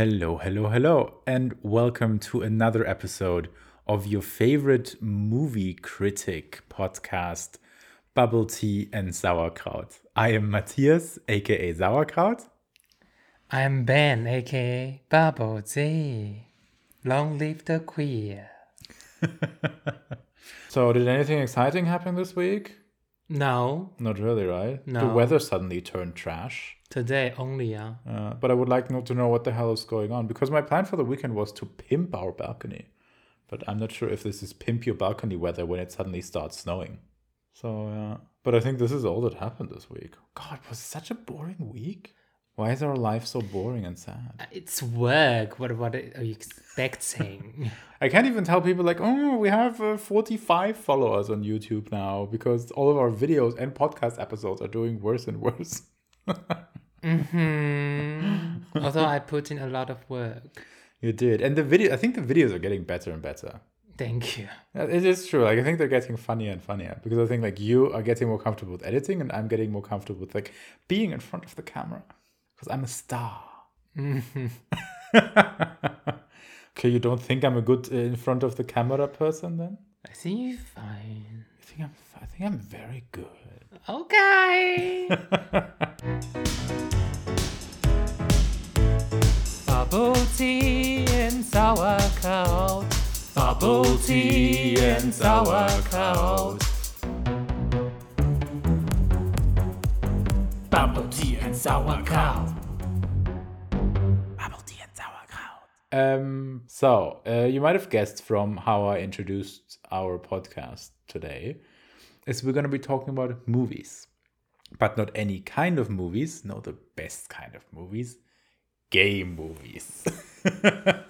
Hello, hello, hello, and welcome to another episode of your favorite movie critic podcast, Bubble Tea and Sauerkraut. I am Matthias, aka Sauerkraut. I'm Ben, aka Bubble Tea. Long live the queer. So, did anything exciting happen this week? No, Not really, right? The weather suddenly turned trash. today only, yeah. Uh, but I would like not to know what the hell is going on because my plan for the weekend was to pimp our balcony. But I'm not sure if this is pimp your balcony weather when it suddenly starts snowing. So, uh, but I think this is all that happened this week. God, it was such a boring week. Why is our life so boring and sad? It's work. What what are you expecting? I can't even tell people like, oh, we have uh, 45 followers on YouTube now because all of our videos and podcast episodes are doing worse and worse. hmm Although I put in a lot of work. You did, and the video. I think the videos are getting better and better. Thank you. It is true. Like I think they're getting funnier and funnier because I think like you are getting more comfortable with editing, and I'm getting more comfortable with like being in front of the camera because I'm a star. Okay, you don't think I'm a good uh, in front of the camera person then? I think you're fine. I think I'm. I think I'm very good. Okay. Bubble tea and sauerkraut. Bubble tea and sauerkraut. Bubble tea and sauerkraut. Bubble tea and sauerkraut. Um. So uh, you might have guessed from how I introduced our podcast today, is we're going to be talking about movies, but not any kind of movies. No, the best kind of movies, gay movies.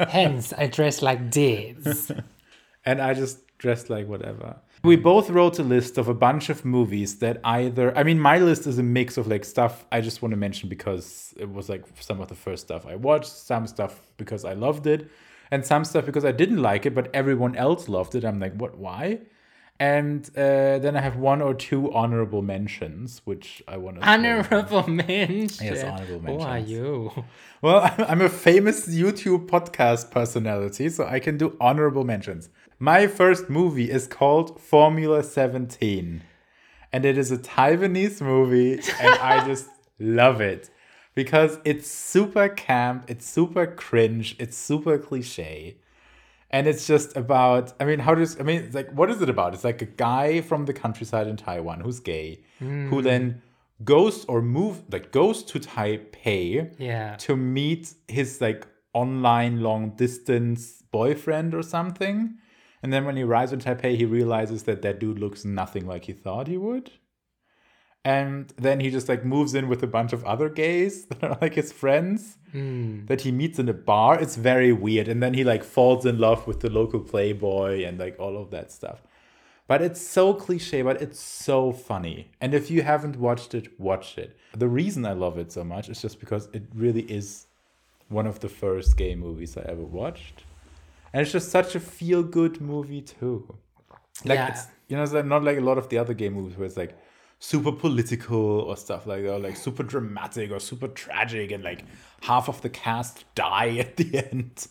Hence, I dress like this. and I just dress like whatever. We both wrote a list of a bunch of movies that either I mean my list is a mix of like stuff I just want to mention because it was like some of the first stuff I watched, some stuff because I loved it, and some stuff because I didn't like it but everyone else loved it. I'm like, what why? And uh, then I have one or two honorable mentions, which I want to. Honorable mention. Yes, honorable mentions. Who are you? Well, I'm a famous YouTube podcast personality, so I can do honorable mentions. My first movie is called Formula 17, and it is a Taiwanese movie, and I just love it because it's super camp, it's super cringe, it's super cliche. And it's just about, I mean, how does, I mean, like, what is it about? It's like a guy from the countryside in Taiwan who's gay, who hmm. then goes or move, like goes to Taipei Yeah. to meet his like online long distance boyfriend or something. And then when he arrives in Taipei, he realizes that that dude looks nothing like he thought he would. And then he just like moves in with a bunch of other gays that are like his friends Mm. that he meets in a bar. It's very weird. And then he like falls in love with the local playboy and like all of that stuff. But it's so cliche, but it's so funny. And if you haven't watched it, watch it. The reason I love it so much is just because it really is one of the first gay movies I ever watched. And it's just such a feel good movie, too. Like, Yeah. it's, you know, it's not like a lot of the other gay movies where it's like super political or stuff like that, or like super dramatic or super tragic, and like half of the cast die at the end.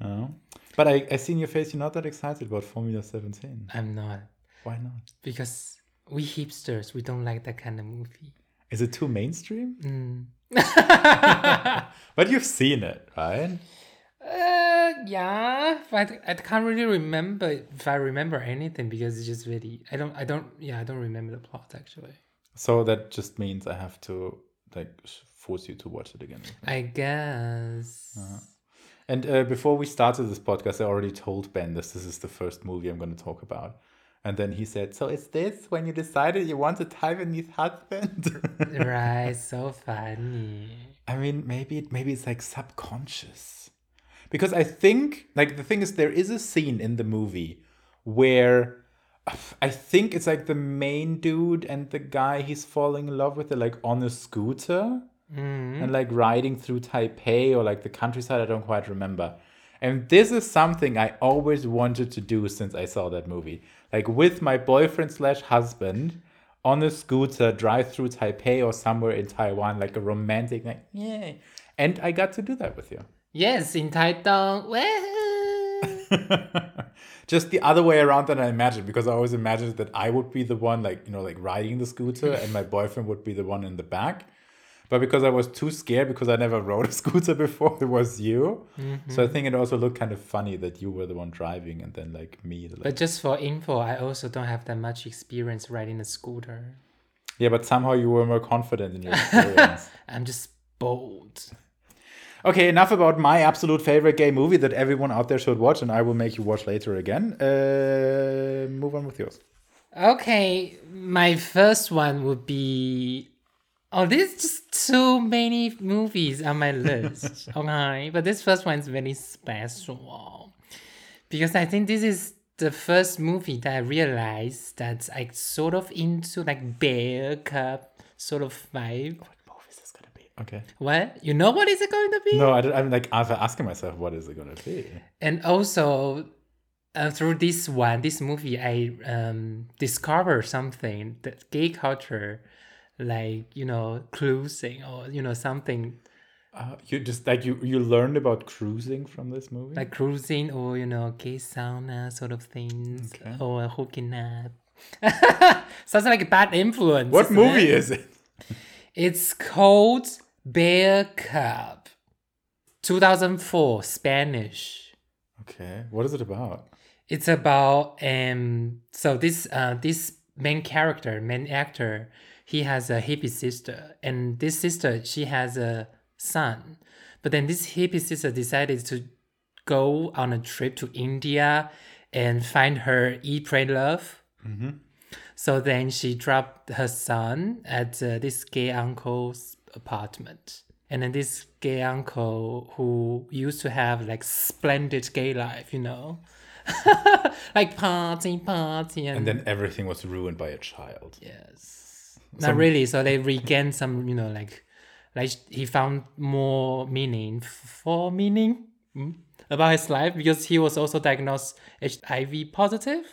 No. But I, I see in your face you're not that excited about Formula 17. I'm not. Why not? Because we hipsters, we don't like that kind of movie. Is it too mainstream? Mm. But you've seen it, right? Uh, yeah, but I can't really remember if I remember anything because it's just really I don't I don't yeah I don't remember the plot actually. So that just means I have to like force you to watch it again. I guess. And uh, before we started this podcast, I already told Ben this. This is the first movie I'm going to talk about. And then he said, "So is this when you decided you want a Taiwanese husband?" right, so funny. I mean, maybe it maybe it's like subconscious. Because I think like the thing is there is a scene in the movie where I think it's like the main dude and the guy he's falling in love with are like on a scooter Mm. and like riding through Taipei or like the countryside. I don't quite remember. And this is something I always wanted to do since I saw that movie. Like with my boyfriend slash husband on a scooter, drive through Taipei or somewhere in Taiwan, like a romantic, like, yay. And I got to do that with you. Yes, in. Woohoo! Just the other way around than I imagined, because I always imagined that I would be the one, like, you know, like riding the scooter and my boyfriend would be the one in the back. But because I was too scared, because I never rode a scooter before, it was you. So I mm-hmm. think it also looked kind of funny that you were the one driving and then, like, me. Like, But just for info, I also don't have that much experience riding a scooter. yeah, but somehow you were more confident in your experience. I'm just bold. Okay, enough about my absolute favorite gay movie that everyone out there should watch, and I will make you watch later again. Uh, move on with yours. Okay, my first one would be. Oh, there's just too many movies on my list. okay, but this first one is very special because I think this is the first movie that I realized that I sort of into like bear cup sort of vibe. What movie is this gonna be? Okay. What you know? What is it going to be? No, I, I'm like I'm asking myself, what is it gonna be? and also uh, through this one this movie i um discover something that gay culture like you know cruising or you know something Uh, you just like you you learned about cruising from this movie. like cruising or you know gay sauna sort of things Okay. or hooking up sounds like a bad influence what movie it? is it? it's called bear Cub, 2004 spanish Okay, what is it about? It's about um so this uh this main character, main actor, he has a hippie sister and this sister she has a son. But then this hippie sister decided to go on a trip to India and find her eat pray love. So then she dropped her son at uh, this gay uncle's apartment. And then this gay uncle who used to have like splendid gay life, you know, like party, party, and, And then everything was ruined by a child. yes, not really. So they regained some, you know, like, like he found more meaning for meaning mm, about his life because he was also diagnosed HIV positive.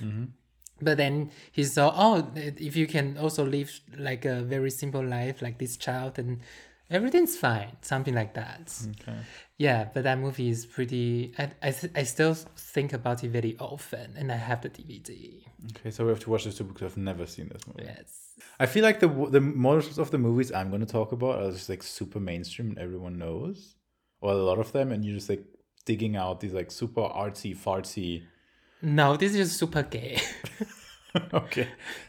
But then he saw, oh, if you can also live like a very simple life like this child, and everything's fine, something like that. Okay. Yeah, but that movie is pretty. I I, th- I still think about it very often, and I have the DVD. Okay, so we have to watch this too because I've never seen this movie. Yes. I feel like the the most of the movies I'm going to talk about are just like super mainstream and everyone knows, or a lot of them, and you're just like digging out these like super artsy fartsy. No, this is super gay. okay.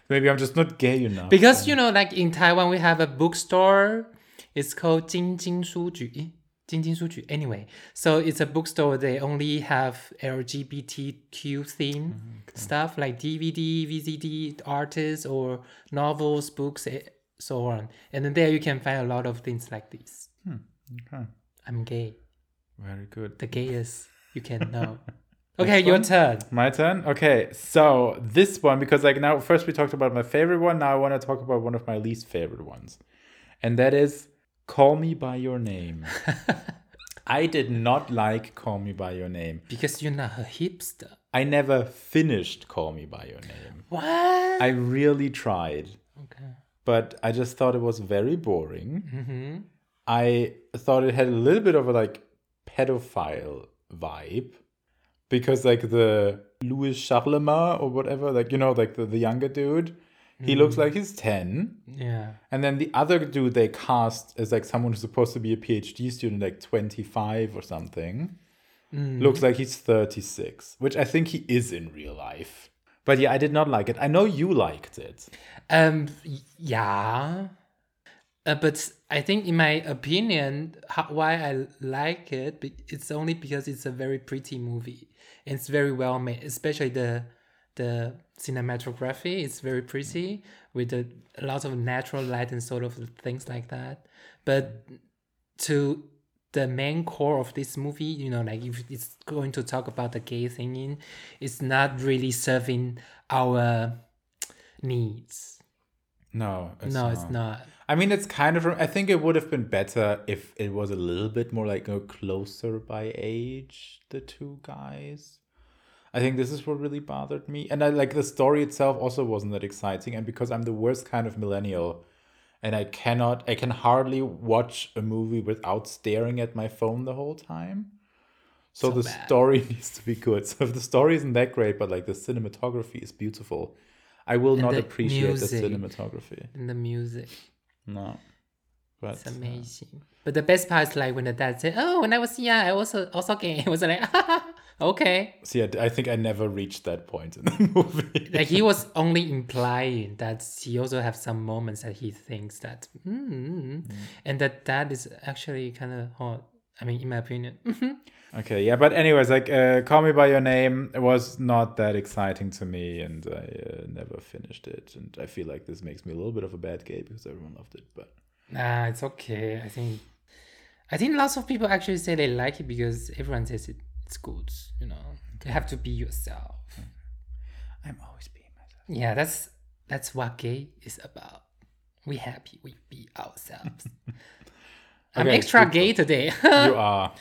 Maybe I'm just not gay enough. Because, you know, like in Taiwan, we have a bookstore. It's called Jing Jing Shu Ju. Eh? Jing Jing Shu Ju. Anyway, so it's a bookstore. They only have LGBTQ theme mm-hmm. stuff like DVD, VCD, artists, or novels, books, eh, so on. And then there you can find a lot of things like this. Hmm. Okay. I'm gay. Very good. The gayest you can know okay, your turn. My turn. Okay, so this one because like now first we talked about my favorite one. Now I want to talk about one of my least favorite ones, and that is "Call Me by Your Name." I did not like "Call Me by Your Name." Because you're not a hipster. I never finished "Call Me by Your Name." What? I really tried, okay. but I just thought it was very boring. Mm-hmm. I thought it had a little bit of a like pedophile vibe because like the Louis Charlemagne or whatever, like you know, like the, the younger dude, he looks like he's 10. Yeah. And then the other dude they cast as like someone who's supposed to be a PhD student, like 25 or something. Looks like he's 36, which I think he is in real life. But yeah, I did not like it. I know you liked it. Um. Yeah. Uh, but I think, in my opinion, how, why I like it, it's only because it's a very pretty movie. It's very well made, especially the the cinematography. It's very pretty with a, a lot of natural light and sort of things like that. But to the main core of this movie, you know, like if it's going to talk about the gay thing, it's not really serving our needs. No, it's no, it's not. I mean, it's kind of. I think it would have been better if it was a little bit more like you know, closer by age. The two guys. I think this is what really bothered me, and I like the story itself also wasn't that exciting. And because I'm the worst kind of millennial, and I cannot, I can hardly watch a movie without staring at my phone the whole time. So, So the bad. story needs to be good. So if the story isn't that great, but like the cinematography is beautiful, I will not the appreciate music. the cinematography. And the music. No, but It's uh, amazing. But the best part is like when the dad said, "Oh, when I was young, I also also gay." It was like, okay. see, I, I think I never reached that point in the movie. Like he was only implying that he also have some moments that he thinks that, mm, and that that is actually kind of hot. I mean, in my opinion. Okay, yeah, but anyways, like uh, "Call Me by Your Name" was not that exciting to me, and I uh, never finished it. And I feel like this makes me a little bit of a bad gay because everyone loved it. But nah, it's okay. I think, I think lots of people actually say they like it because everyone says it, it's good. You know, you have to be yourself. I'm always being myself. Yeah, that's that's what gay is about. We happy, we be ourselves. I'm Okay, extra good gay today. you are.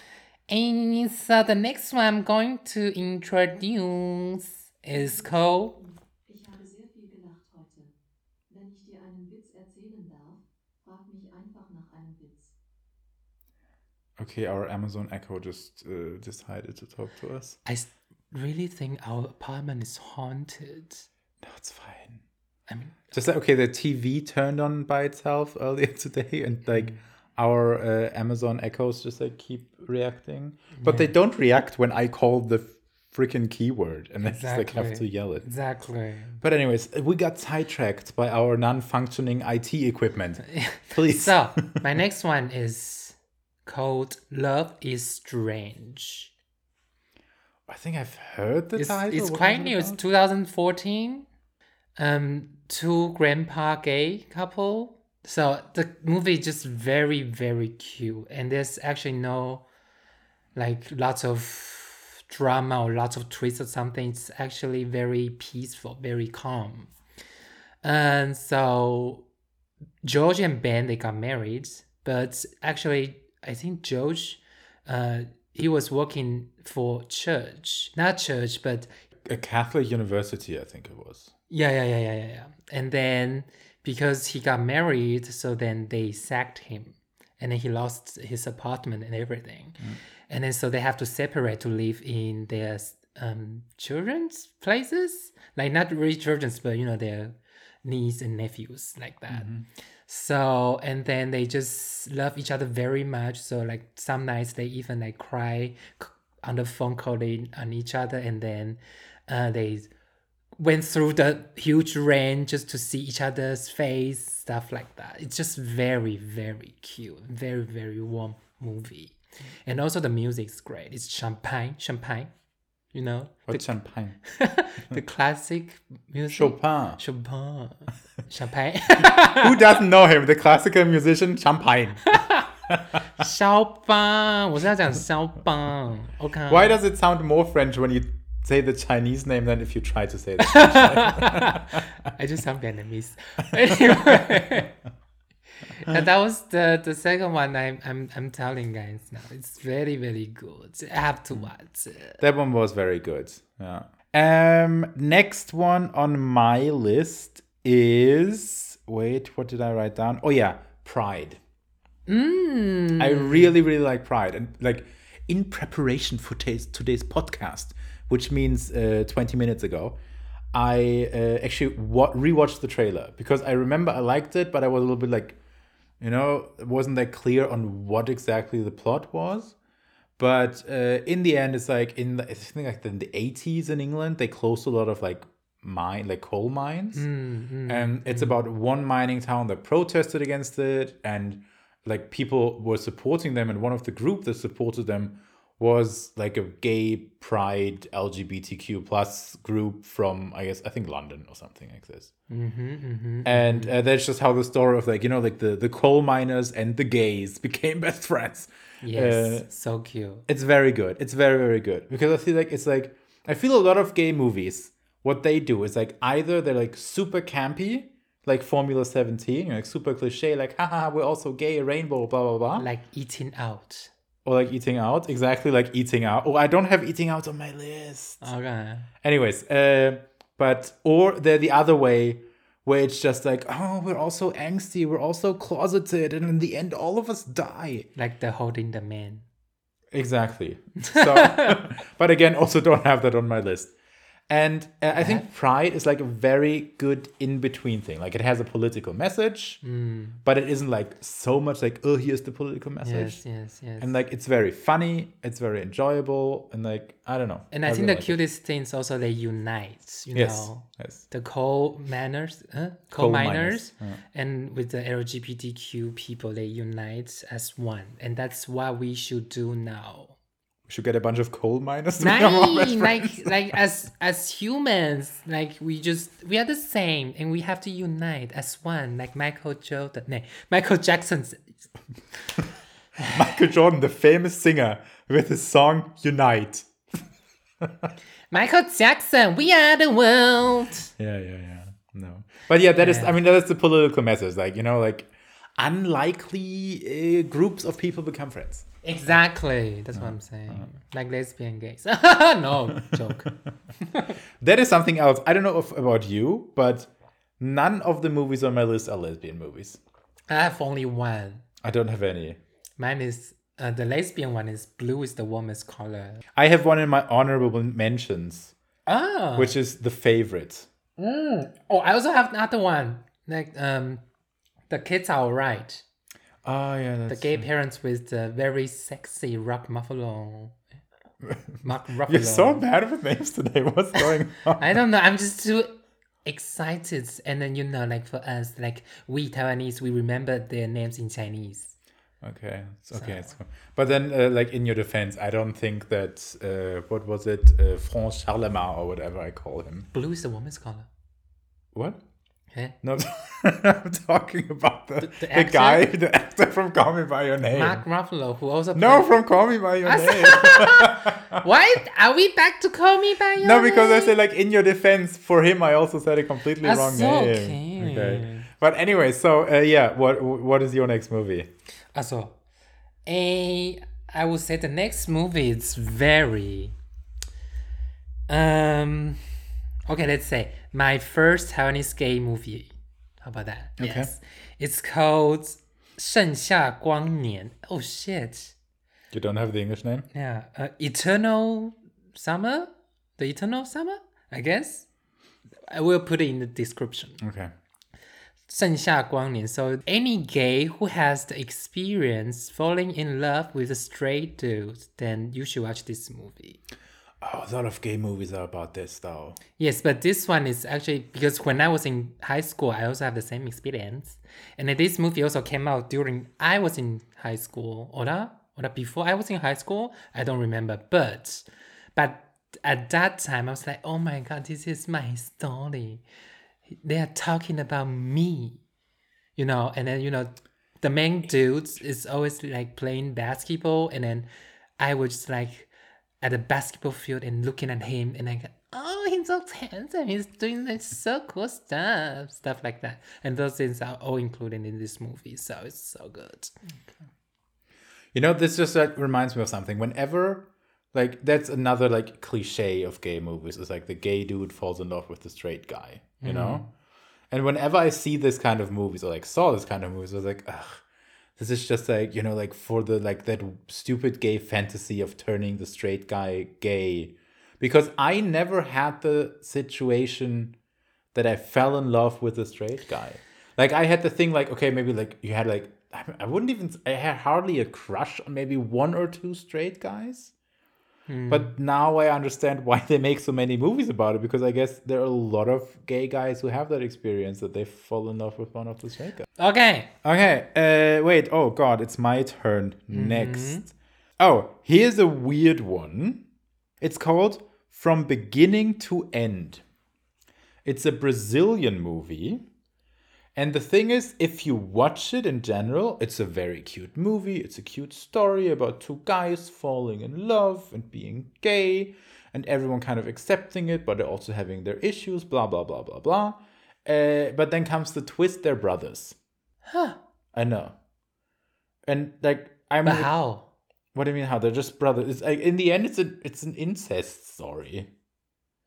and so the next one I'm going to introduce is called Ich habe sehr viel gelacht heute. Wenn ich dir einen Witz erzählen darf, frag mich einfach nach einem Witz. Okay, our Amazon Echo just uh, decided to talk to us. I really think our apartment is haunted. No, it's fine. I mean, Just like okay, the TV turned on by itself earlier today, and like our uh, Amazon Echoes just like keep reacting, but they don't react when I call the freaking keyword, and I just like have to yell it. exactly. But anyways, we got sidetracked by our non-functioning IT equipment. Please. So my next one is called "Love Is Strange." I think I've heard the It's, title. it's What quite it new. It's 2014. Um, two grandpa gay couple. So the movie is just very very cute, and there's actually no like lots of drama or lots of twists or something. It's actually very peaceful, very calm. And so George and Ben they got married, but actually I think George, uh, he was working for church, not church, but a Catholic university, I think it was. yeah, yeah, yeah, yeah, yeah, yeah. And then because he got married, so then they sacked him, and then he lost his apartment and everything, and then so they have to separate to live in their um children's places, like not really children's, but you know their niece and nephews like that. So and then they just love each other very much. So like some nights they even like cry on the phone calling on each other, and then uh, they went through the huge rain just to see each other's face, stuff like that. It's just very very cute, very very warm movie, and also the music's great. It's champagne, champagne, you know, What's champagne? the classic music. Chopin. Chopin, champagne. Who doesn't know him? The classical musician Champagne. 肖邦，我是要讲肖邦，OK。 Why does it sound more French when you say the Chinese name then if you try to say that? I just sound Vietnamese. Anyway, and that was the the second one. I'm I'm I'm telling guys now. It's very very good. I have to watch that one was very good. Yeah. Um. Next one on my list is wait. What did I write down? Oh yeah, Pride. Mm. I really, really like Pride. And like in preparation for today's, today's podcast, which means uh, 20 minutes ago, I uh, actually wa- rewatched the trailer because I remember I liked it, but I was a little bit like, you know, it wasn't that clear on what exactly the plot was. But uh, in the end, it's like in the, I think like in the 80s in England, they closed a lot of like mine, like coal mines and it's about one mining town that protested against it and like people were supporting them and one of the group that supported them was like a gay pride lgbtq plus group from i guess i think london or something like this and uh, that's just how the story of like you know like the the coal miners and the gays became best friends Yes, Uh, so cute. it's very good. It's very very good because I feel like it's like I feel a lot of gay movies. What they do is like either they're like super campy, like Formula Seventeen, like super cliche, like haha we're also gay, rainbow, blah blah blah, Like eating out. Or like eating out, exactly like eating out. Oh, I don't have eating out on my list. Okay. Anyways, uh, but or they're the other way. Where it's just like, oh, we're also angsty, we're also closeted, and in the end, all of us die. Like the holding the man. Exactly. So, but again, also don't have that on my list. And uh, I think Pride is like a very good in between thing. Like it has a political message, but it isn't like so much like, oh, here's the political message. Yes, yes, yes. And like it's very funny, it's very enjoyable, and like I don't know. And I, think really the like it. cutest thing is also they unite, you Yes. know. Yes. The coal miners, huh? coal, Coal miners, miners, and with the LGBTQ people, they unite as one, and that's what we should do now. We should get a bunch of coal miners to become our Nice, like like as as humans, like we just we are the same, and we have to unite as one, like Michael Jordan, no, Michael Jackson. Michael Jordan, the famous singer, with his song Unite. Michael Jackson, we are the world. Yeah, yeah, yeah. No. But yeah, that is. I mean, that's the political message. Like, you know, like unlikely uh, groups of people become friends. Exactly, that's what I'm saying. Like lesbian gays. no joke. That is something else. I don't know if, about you, but none of the movies on my list are lesbian movies. I have only one. I don't have any. Mine is uh, the lesbian one is blue is the warmest color. I have one in my honorable mentions, Oh, which is the favorite. oh, I also have another one. Like um, the kids are alright. Oh yeah, The gay parents with the very sexy Rock Ruffalo. Mark Ruffalo. You're so bad with names today. What's going on? I don't know. I'm just too excited. And then you know, like for us, like we Taiwanese, we remember their names in Chinese. Okay, it's okay. It's cool. But then, uh, like in your defense, I don't think that uh, what was it, uh, Franz Charlemagne or whatever I call him. Blue is the woman's color. What? Okay. No, I'm talking about the, the, the guy, the actor from Call Me by Your Name. Mark Ruffalo, who also no, played- from Call Me by Your I Name. Why are we back to call me by your Name? no, because I said like in your defense. For him, I also said a completely Ah, wrong name. okay. But anyway, so uh, yeah, what what is your next movie? Also, a I would say the next movie is very um okay, let's say my first Taiwanese gay movie. How about that? Yes. It's called 盛夏光年. Oh shit. You don't have the English name? Yeah. Uh, Eternal Summer? The Eternal Summer? I guess. I will put it in the description. Okay. 盛夏光年. So any gay who has the experience falling in love with a straight dude, then you should watch this movie. Oh, a lot of gay movies are about this, though. Yes, but this one is actually because when I was in high school, I also have the same experience. And this movie also came out during I was in high school, or or before I was in high school. I don't remember, but but at that time I was like, oh my god, this is my story. They are talking about me, you know. And then you know, the main dude is always like playing basketball, and then I was like at the basketball field and looking at him and like oh he's so handsome he's doing like so cool stuff stuff like that and those things are all included in this movie so it's so good You know, this just like reminds me of something. Whenever, like, that's another like cliche of gay movies. Is like the gay dude falls in love with the straight guy. You know, mm. and whenever I see this kind of movies or like saw this kind of movies, I was like, ugh, this is just like you know, like for the like that stupid gay fantasy of turning the straight guy gay, because I never had the situation that I fell in love with a straight guy. Like I had the thing like okay maybe like you had like I wouldn't even I had hardly a crush on maybe one or two straight guys. But now I understand why they make so many movies about it because I guess there are a lot of gay guys who have that experience that they fall in love with one of the straight guys. okay Okay, uh, wait. Oh God, it's my turn next. Oh, here's a weird one. It's called From Beginning to End. It's a Brazilian movie. And the thing is, if you watch it in general, it's a very cute movie. It's a cute story about two guys falling in love and being gay, and everyone kind of accepting it, but they're also having their issues, blah, blah, blah, blah, blah. Uh, but then comes the twist they're brothers. huh I know. And like I'm but how what do you mean how they're just brothers? It's like in the end it's a it's an incest story.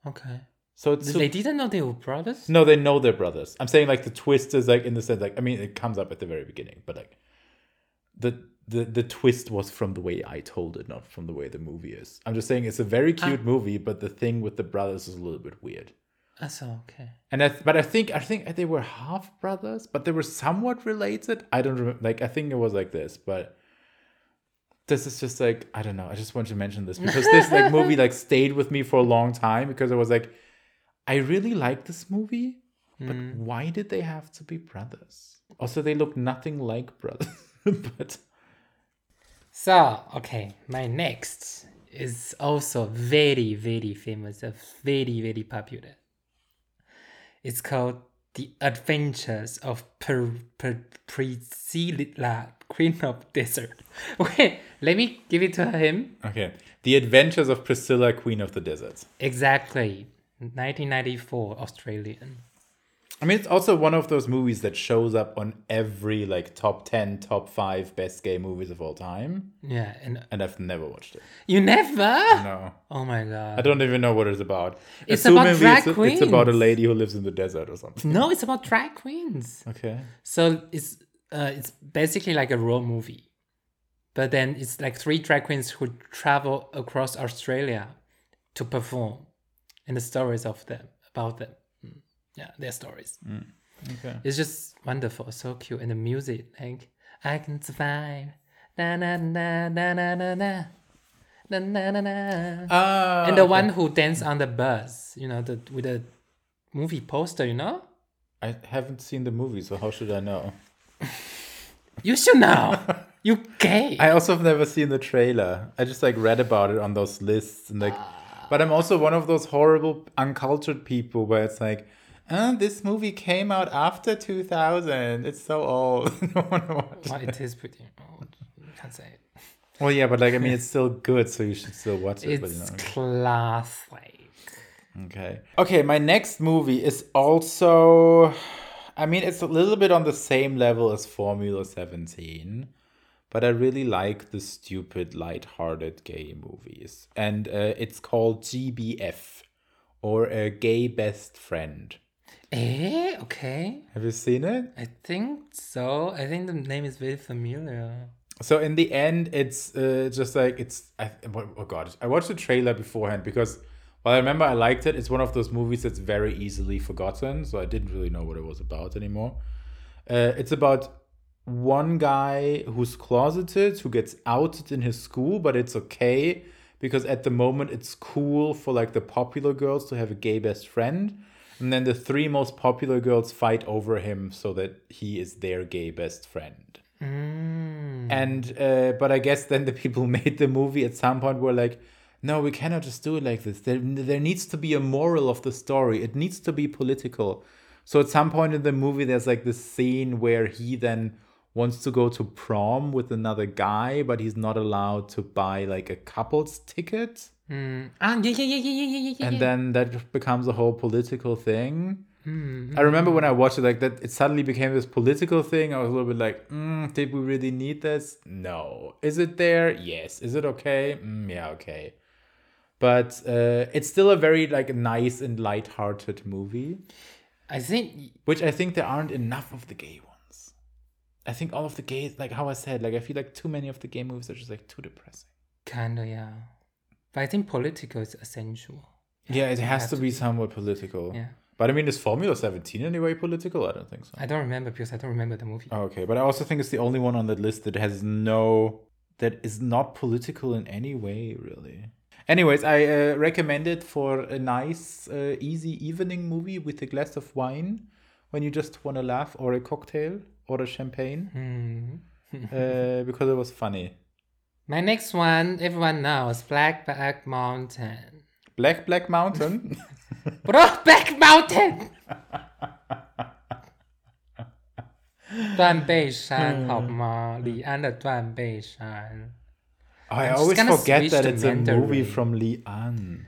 okay So it's they didn't know they were brothers no, they know they're brothers. I'm saying like the twist is like in the sense like I mean it comes up at the very beginning, but like the the the twist was from the way I told it, not from the way the movie is. I'm just saying it's a very ah. cute movie, but the thing with the brothers is a little bit weird. Ah, That's okay. And I, th- but I think I think they were half brothers, but they were somewhat related. I don't remember. Like I think it was like this, but this is just like I don't know. I just want to mention this because this like movie like stayed with me for a long time because I was like, I really like this movie, but hmm. why did they have to be brothers? Also, they look nothing like brothers. but So, okay, my next is also very, very famous, very, very popular. It's called The Adventures of per- per- Priscilla, Queen of Desert. Okay, let me give it to him. okay, The Adventures of Priscilla, Queen of the Desert. Exactly, 1994, Australian. I mean, it's also one of those movies that shows up on every like top ten, top five best gay movies of all time, Yeah, and and I've never watched it. you never? No. Oh my god. I don't even know what it's about. It's about drag it's, it's about a lady who lives in the desert or something. No, it's about drag queens. Okay. So it's uh, it's basically like a road movie, but then it's like three drag queens who travel across Australia to perform, and the stories of them about them. Mm. Yeah, their stories. Okay. It's just wonderful, so cute, and the music like I can survive. Na na na na na na na. Na, na, na, na. Ah, and the okay. one who danced on the bus, you know, the with the movie poster, you know. I haven't seen the movie, so how should I know? You should know. you gay. I also have never seen the trailer. I just like read about it on those lists and like but I'm also one of those horrible uncultured people where it's like uh, this movie came out after 2000. It's so old. no one watched well, it. it is pretty old. You can't say it. Well, yeah, but like I mean, it's still good, so you should still watch it. but, you It's know. classic. Okay. Okay, my next movie is also I mean, it's a little bit on the same level as Formula 17, but I really like the stupid light-hearted gay movies. And uh, it's called GBF or a gay best friend. Eh, okay. Have you seen it? I think so. I think the name is very familiar. So in the end, it's uh, just like it's. I, oh god, I watched the trailer beforehand because while I remember I liked it, it's one of those movies that's very easily forgotten. So I didn't really know what it was about anymore. Uh, it's about one guy who's closeted who gets outed in his school, but it's okay because at the moment it's cool for like the popular girls to have a gay best friend. And then the three most popular girls fight over him so that he is their gay best friend. Mm. And uh, but I guess then the people who made the movie at some point were like, no, we cannot just do it like this. There, there needs to be a moral of the story. It needs to be political. So at some point in the movie, there's like this scene where he then wants to go to prom with another guy, but he's not allowed to buy like a couple's ticket. Mm. Ah, yeah, yeah, yeah, yeah, yeah, yeah, yeah. And then that becomes a whole political thing. Mm. I remember when I watched it, like that, it suddenly became this political thing. I was a little bit like, mm, did we really need this? No. Is it there? Yes. Is it okay? Mm, yeah, okay. But uh, it's still a very like nice and light-hearted movie, I think which I think there aren't enough of the gay. I think all of the gay, like how I said, like I feel like too many of the gay movies are just like too depressing. kind of yeah, but I think political is essential. Yeah, it has to to be be. somewhat political. Yeah, But I mean, is Formula 17 anyway political? I don't think so. I don't remember because I don't remember the movie. Okay, but I also think it's the only one on that list that has no that is not political in any way, really. Anyways, I uh, recommend it for a nice, uh, easy evening movie with a glass of wine when you just want to laugh, or a cocktail, or a champagne, Hmm. uh, because it was funny. My next one, everyone knows, Black Black Mountain. Black Black Mountain. Brokeback Mountain 断背山好吗？李安的断背山。 I I'm just always gonna forget switch that to it's a movie Mandarin. from Li An.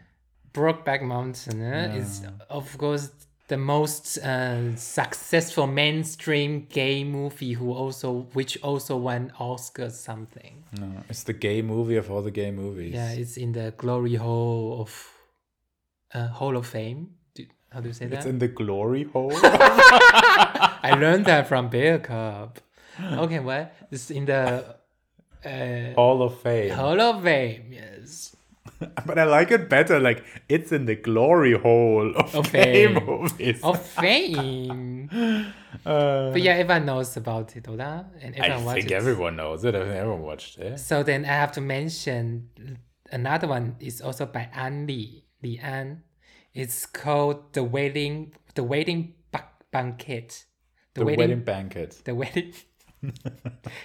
Brokeback Mountain eh, is, of course, the most uh, successful mainstream gay movie who also, which also won Oscars something. No, it's the gay movie of all the gay movies. Yeah, it's in the glory hole of uh, Hall of Fame. Do, how do you say that? it's in the glory hole. I learned that from Bear Cub. Okay, well, it's in the Uh, Hall of Fame. Hall of Fame, yes. But I like it better. Like it's in the glory hole of, Of fame movies. Of Fame. Uh, but yeah, everyone knows about it, oder? And I everyone watches. think everyone knows it. I think everyone watched it. So then I have to mention another one is also by An Li, Li An. It's called The Wedding The Wedding Banquet. The wedding, banquet. The wedding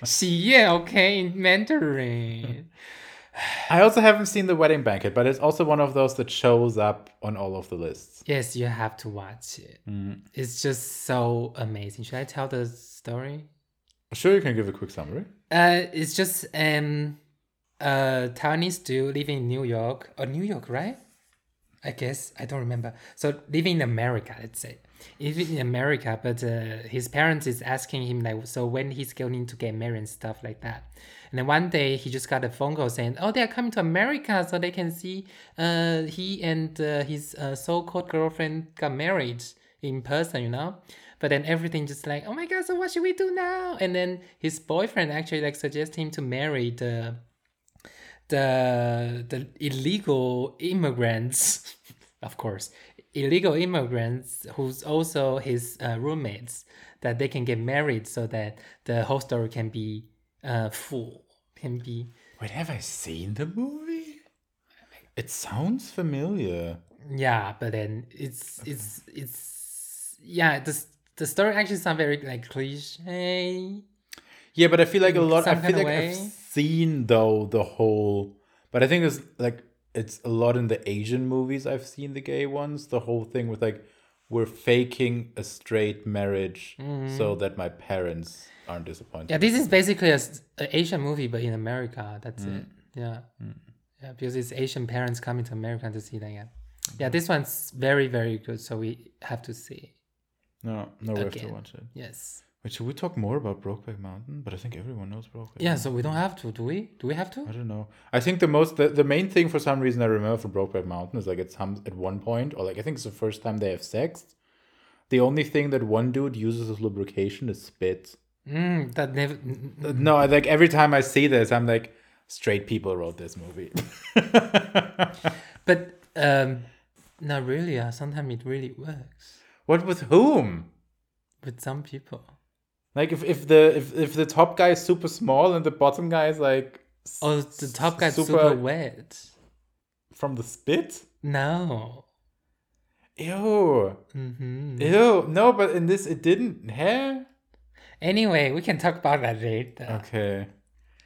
喜宴 okay in Mandarin. I also haven't seen the wedding banquet, but it's also one of those that shows up on all of the lists. Yes, you have to watch it. It's just so amazing. Should I tell the story? Sure, you can give a quick summary. Uh, it's just um, a Taiwanese dude living in New York or New York, right? I guess I don't remember. So living in America, let's say, living in America, but uh, his parents is asking him like, so when he's going to get married and stuff like that. And then one day he just got a phone call saying, oh, they're coming to America so they can see uh, he and uh, his uh, so-called girlfriend got married in person, you know. But then everything just like, oh my god, so what should we do now? And then his boyfriend actually like suggests him to marry the the the illegal immigrants, of course, illegal immigrants who's also his uh, roommates, that they can get married so that the whole story can be uh, full, can be Wait, have I seen the movie? It sounds familiar. yeah. But then it's it's it's yeah. The the story actually sounds very like cliche. Yeah, but I feel like a lot. I feel like of I've seen though the whole. But I think it's like it's a lot in the Asian movies. I've seen the gay ones. The whole thing with like we're faking a straight marriage so that my parents aren't disappointed. Mm-hmm. Yeah, this is basically a, a Asian movie, but in America. That's it. Yeah, yeah, because it's Asian parents coming to America to see that. Yeah, yeah. This one's very, very good. So we have to see. No, no, we have to watch it. Yes. Wait, should we talk more about Brokeback Mountain? But I think everyone knows Brokeback. Yeah. So we don't have to, do we? Do we have to? I don't know. I think the most the, the main thing for some reason I remember from Brokeback Mountain is like at some at one point or like I think it's the first time they have sex. The only thing that one dude uses as lubrication is spit. Mm, that never. n- No, I- like every time I see this, I'm like, straight people wrote this movie. But um, not really. Uh, sometimes it really works what with whom? with some people. Like if, if the if, if the top guy is super small and the bottom guy is like Oh, the top guy's super- super, wet. from the spit? No. Ew. hmm Ew. No, but in this it didn't. Hair? Anyway, we can talk about that later. Okay.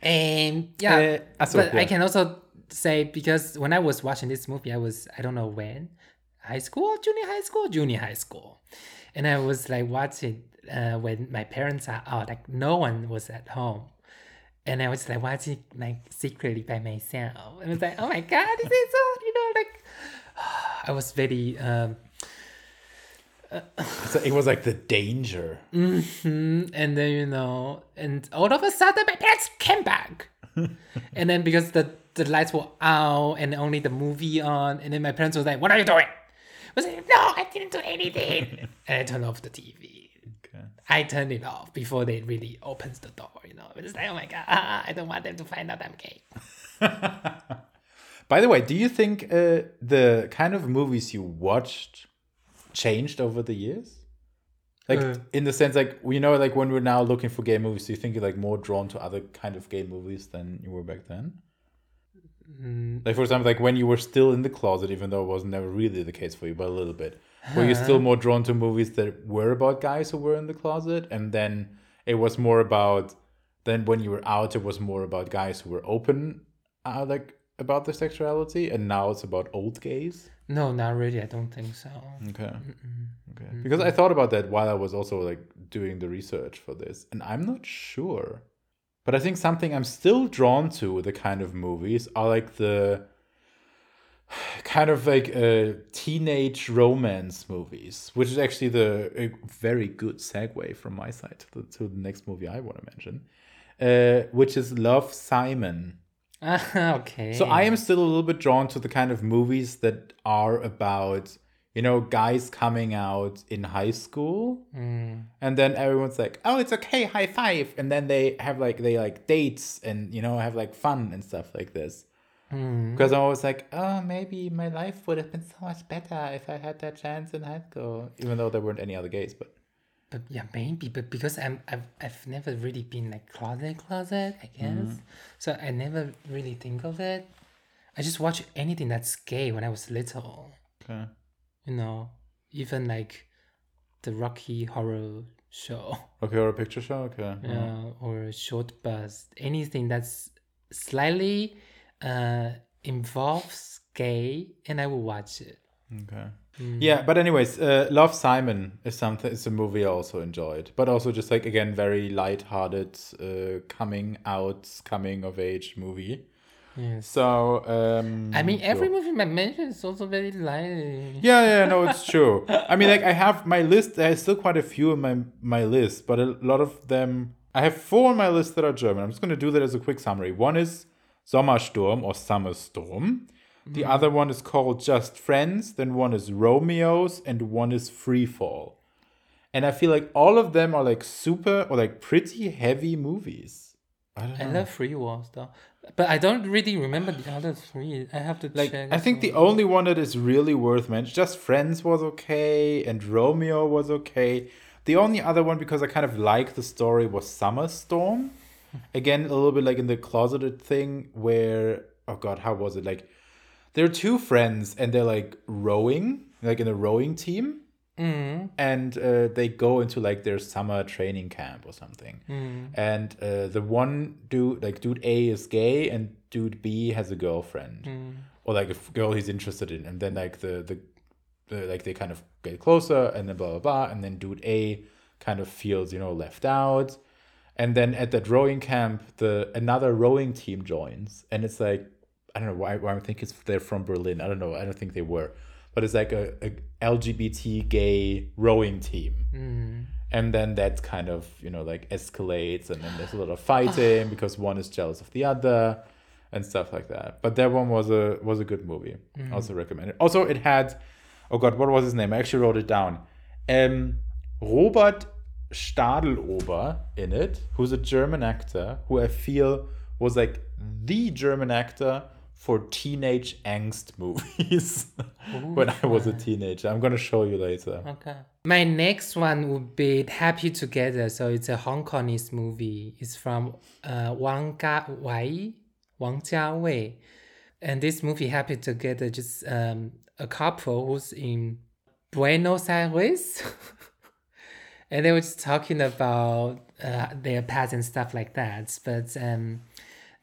Um, yeah, Uh, so, but I can also say because when I was watching this movie, I was I don't know when, high school, junior high school, junior high school, and I was like watching uh, when my parents are out, like no one was at home, and I was like watching like secretly by myself, and I was like, oh my god, this is so you know like, I was very um, So it was like the danger. Mhm, and then you know, and all of a sudden my parents came back, and then because the the lights were out and only the movie on, and then my parents was like, "What are you doing?" I was like, "No, I didn't do anything," and I turned off the TV. I turned it off before they really opens the door. You know, it's like, oh my god, I don't want them to find out I'm gay. By the way, do you think uh, the kind of movies you watched changed over the years? Like Uh. in the sense, like you know, like when we're now looking for gay movies, do you think you're like more drawn to other kind of gay movies than you were back then? Mm, Like for example, like when you were still in the closet, even though it was never really the case for you, but a little bit. Were you still more drawn to movies that were about guys who were in the closet, and then it was more about then when you were out, it was more about guys who were open, uh, like about their sexuality, and now it's about old gays. no, not really. I don't think so. Okay. Okay. Because I thought about that while I was also like doing the research for this, and I'm not sure. But I think something I'm still drawn to the kind of movies are like the kind of like a teenage romance movies, which is actually the a very good segue from my side to the, to the next movie I want to mention, uh, which is Love Simon. okay. So I am still a little bit drawn to the kind of movies that are about you know, guys coming out in high school. Mm. And then everyone's like, oh, it's okay, high five. And then they have like, they like dates and, you know, have like fun and stuff like this. Mm. Because I was like, oh, maybe my life would have been so much better if I had that chance in high school. Even though there weren't any other gays, but. But yeah, maybe. But because I'm, I've, I've never really been like closet, closet. I guess. Mm-hmm. So I never really think of it. I just watch anything that's gay when I was little. Okay. You know, even like the Rocky Horror Show, Okay, or a picture show? Okay. yeah, or a Shortbus. Anything that's slightly uh involves gay, and I will watch it. Okay. Mm. Yeah, but anyways, uh, Love Simon is something. It's a movie I also enjoyed, but also just like again very light-hearted, uh, coming out, coming of age movie. Yes. So um, I mean, every movie I mentioned is also very light. Yeah, yeah, no, it's true. I mean, like I have my list. There's still quite a few in my my list, but a lot of them. I have four on my list that are German. I'm just going to do that as a quick summary. One is Sommersturm or Summer Storm. The mhm. other one is called Just Friends. Then one is Romeos, and one is Freefall. And I feel like all of them are like super or like pretty heavy movies. I don't I love Free Walls though, but I don't really remember the other three. I have to like check. I think the only one that is really worth mentioning, just Friends was okay, and Romeo was okay. The only other one because I kind of like the story was Summer Storm. Again, a little bit like in the closeted thing where oh god, how was it? Like there are two friends and they're like rowing, like in a rowing team, Mm, and uh, they go into like their summer training camp or something. mm, And uh, the one dude, like dude A, is gay, and dude B has a girlfriend. Mm, or like a f- girl he's interested in, and then like the, the the like they kind of get closer, and then blah blah blah, and then dude A kind of feels you know left out, and then at that rowing camp, the another rowing team joins, and it's like I don't know why, why I think it's they're from Berlin. I don't know. I don't think they were, but it's like a, a LGBT gay rowing team. Mm. and then that kind of you know like escalates and then there's a lot of fighting because one is jealous of the other and stuff like that. But that one was a was a good movie. Also recommended also it had oh god what was his name? I actually wrote it down. Um robert stadlober in it who's a german actor who i feel was like the german actor for teenage angst movies when i was a teenager i'm gonna show you later Okay. My next one would be Happy Together. So it's a Hong Kongese movie. It's from uh, Wang Ga Wei, Wang Jiawei. And this movie, Happy Together, just um, a couple who's in Buenos Aires. and they were just talking about uh, their past and stuff like that. But um,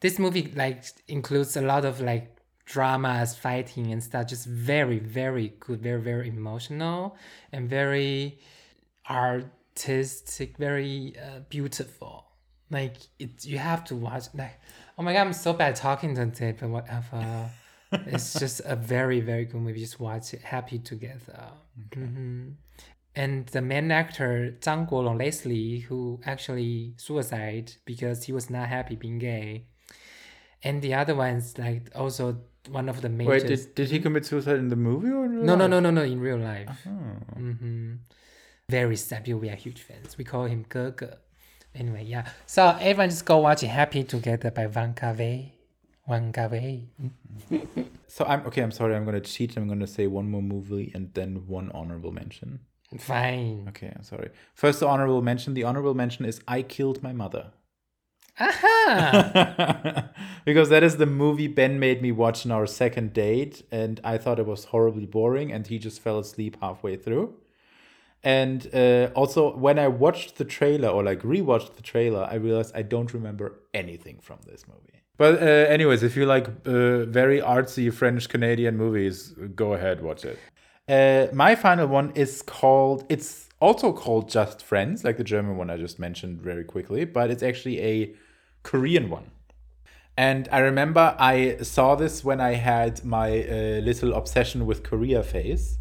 this movie like includes a lot of like dramas, fighting and stuff. Just very, very good, very, very emotional and very artistic, very uh, beautiful. Like it, you have to watch. Like, oh my god, I'm so bad talking today, but whatever. it's just a very, very good movie. Just watch it. Happy together. Mhm. And the main actor Zhang Guolong Leslie, who actually suicide because he was not happy being gay. And the other one's like also one of the major. Wait, did, did he commit suicide in the movie or no, no, no, no, no, in real life. Oh. hmm Very sad. We are huge fans. We call him Ge Anyway, yeah. So everyone just go watch Happy Together by Wang Wei. Wang Wei. So I'm okay. I'm sorry. I'm gonna cheat. I'm gonna say one more movie and then one honorable mention. Fine. Okay, I'm sorry. First, the honorable mention. The honorable mention is I Killed My Mother. Aha! because that is the movie Ben made me watch on our second date, and I thought it was horribly boring, and he just fell asleep halfway through. And uh, also, when I watched the trailer or like rewatched the trailer, I realized I don't remember anything from this movie. But, uh, anyways, if you like uh, very artsy French Canadian movies, go ahead, watch it. Uh, my final one is called, it's also called Just Friends, like the German one I just mentioned very quickly, but it's actually a Korean one. And I remember I saw this when I had my uh, little obsession with Korea phase.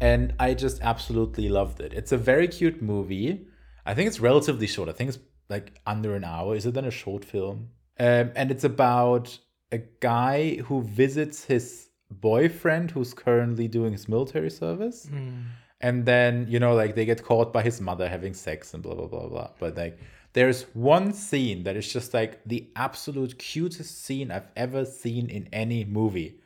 And I just absolutely loved it. It's a very cute movie. I think it's relatively short. I think it's like under an hour. Is it then a short film? Um, and it's about a guy who visits his boyfriend who's currently doing his military service. Mm. And then, you know, like they get caught by his mother having sex and blah, blah, blah, blah. But like, there's one scene that is just like the absolute cutest scene I've ever seen in any movie.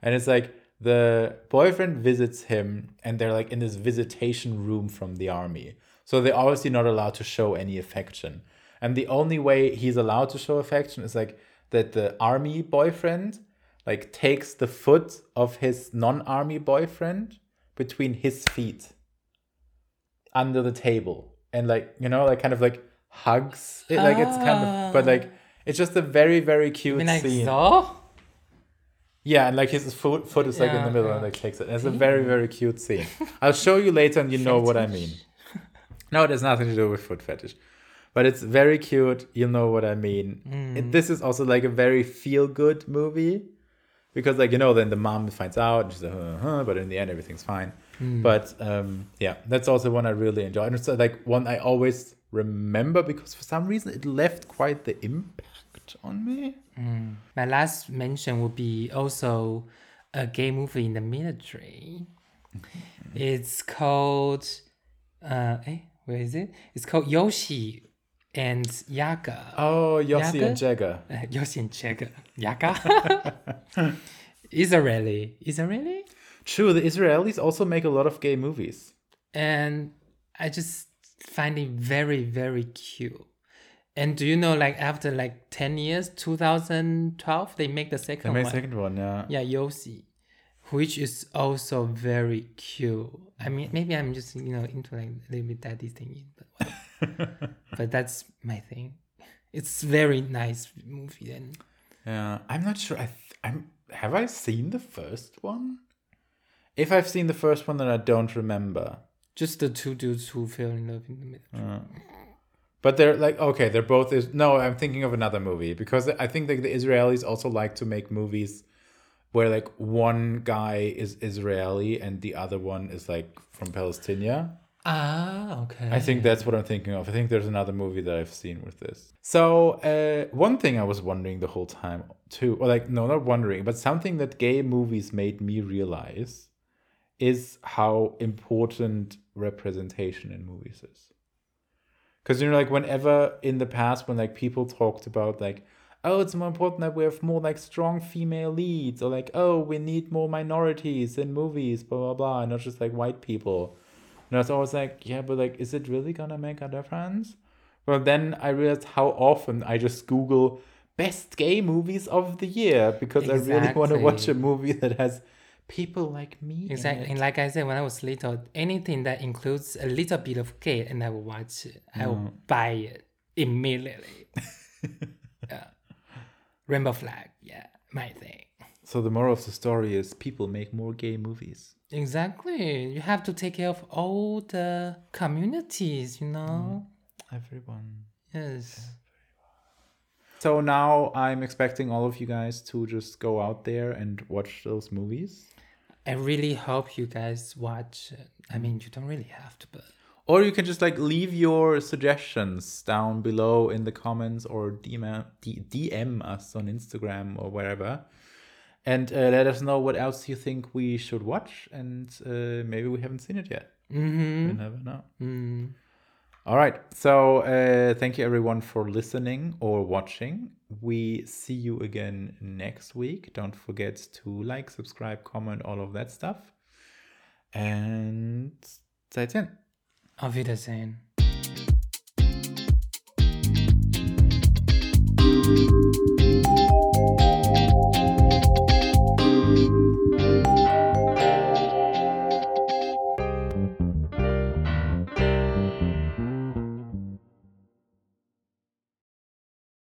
And it's like the boyfriend visits him and they're like in this visitation room from the army. So they're obviously not allowed to show any affection. And the only way he's allowed to show affection is like that the army boyfriend like takes the foot of his non-army boyfriend between his feet under the table and like you know like kind of like hugs it like it's kind of but like it's just a very very cute I mean, scene yeah and like his foot, foot is like in the middle and yeah. like takes it. It's a very very cute scene. I'll show you later and you know what i mean. No it has nothing to do with foot fetish but it's very cute. You'll know what i mean. Mm. It- this is also like a very feel good movie because like you know then the mom finds out and she's like huh, but in the end everything's fine Mm. but um yeah that's also one i really enjoy and it's uh, like one i always remember because for some reason it left quite the impact on me My last mention would be also a gay movie in the military. It's called, uh, eh, where is it? It's called Yoshi and Yaga. oh yossi and jagger Uh, Yoshi and Yaga. Yaga? Israeli. Israeli? true the israelis also make a lot of gay movies And I just find it very, very cute. And do you know, like, after like 10 years, 2012, they make the second they made one. second one yeah Yeah, Yoshi, which is also very cute. I mean, maybe I'm just you know into like a little bit daddy thing, but whatever. but that's my thing. It's very nice movie Then. Yeah, I'm not sure. I th- I'm. Have I seen the first one? If I've seen the first one, then I don't remember. just the two dudes who fell in love in the middle. But they're like okay, they're both. Is no, I'm thinking of another movie because I think like the Israelis also like to make movies where like one guy is Israeli and the other one is like from Palestine. Ah, okay. I think that's what I'm thinking of. I think there's another movie that I've seen with this. So, uh, one thing I was wondering the whole time too, or like, no, not wondering, but something that gay movies made me realize is how important representation in movies is. Because, you know, like, whenever in the past, when like people talked about like, oh, it's more important that we have more like strong female leads, or like, oh, we need more minorities in movies, blah, blah, blah, and not just like white people. And I was always like, yeah, but like, is it really gonna make a difference? But then I realized how often I just Google best gay movies of the year because I really want to watch a movie that has people like me. Exactly. And like I said, when I was little, anything that includes a little bit of gay, and I will watch it. I will mm. buy it immediately. yeah. Rainbow flag. Yeah, my thing. So the moral of the story is people make more gay movies. Exactly. You have to take care of all the communities, you know? Mm-hmm. Everyone. Yes. So now I'm expecting all of you guys to just go out there and watch those movies. I really hope you guys watch. I mean, you don't really have to, but Or you can just like leave your suggestions down below in the comments or DM, DM us on Instagram or wherever. And uh, let us know what else you think we should watch. And uh, maybe we haven't seen it yet. mm-hmm. You never know. mm. All right. So uh, thank you everyone for listening or watching. We see you again next week. Don't forget to like, subscribe, comment, all of that stuff. And 再见。Auf Wiedersehen.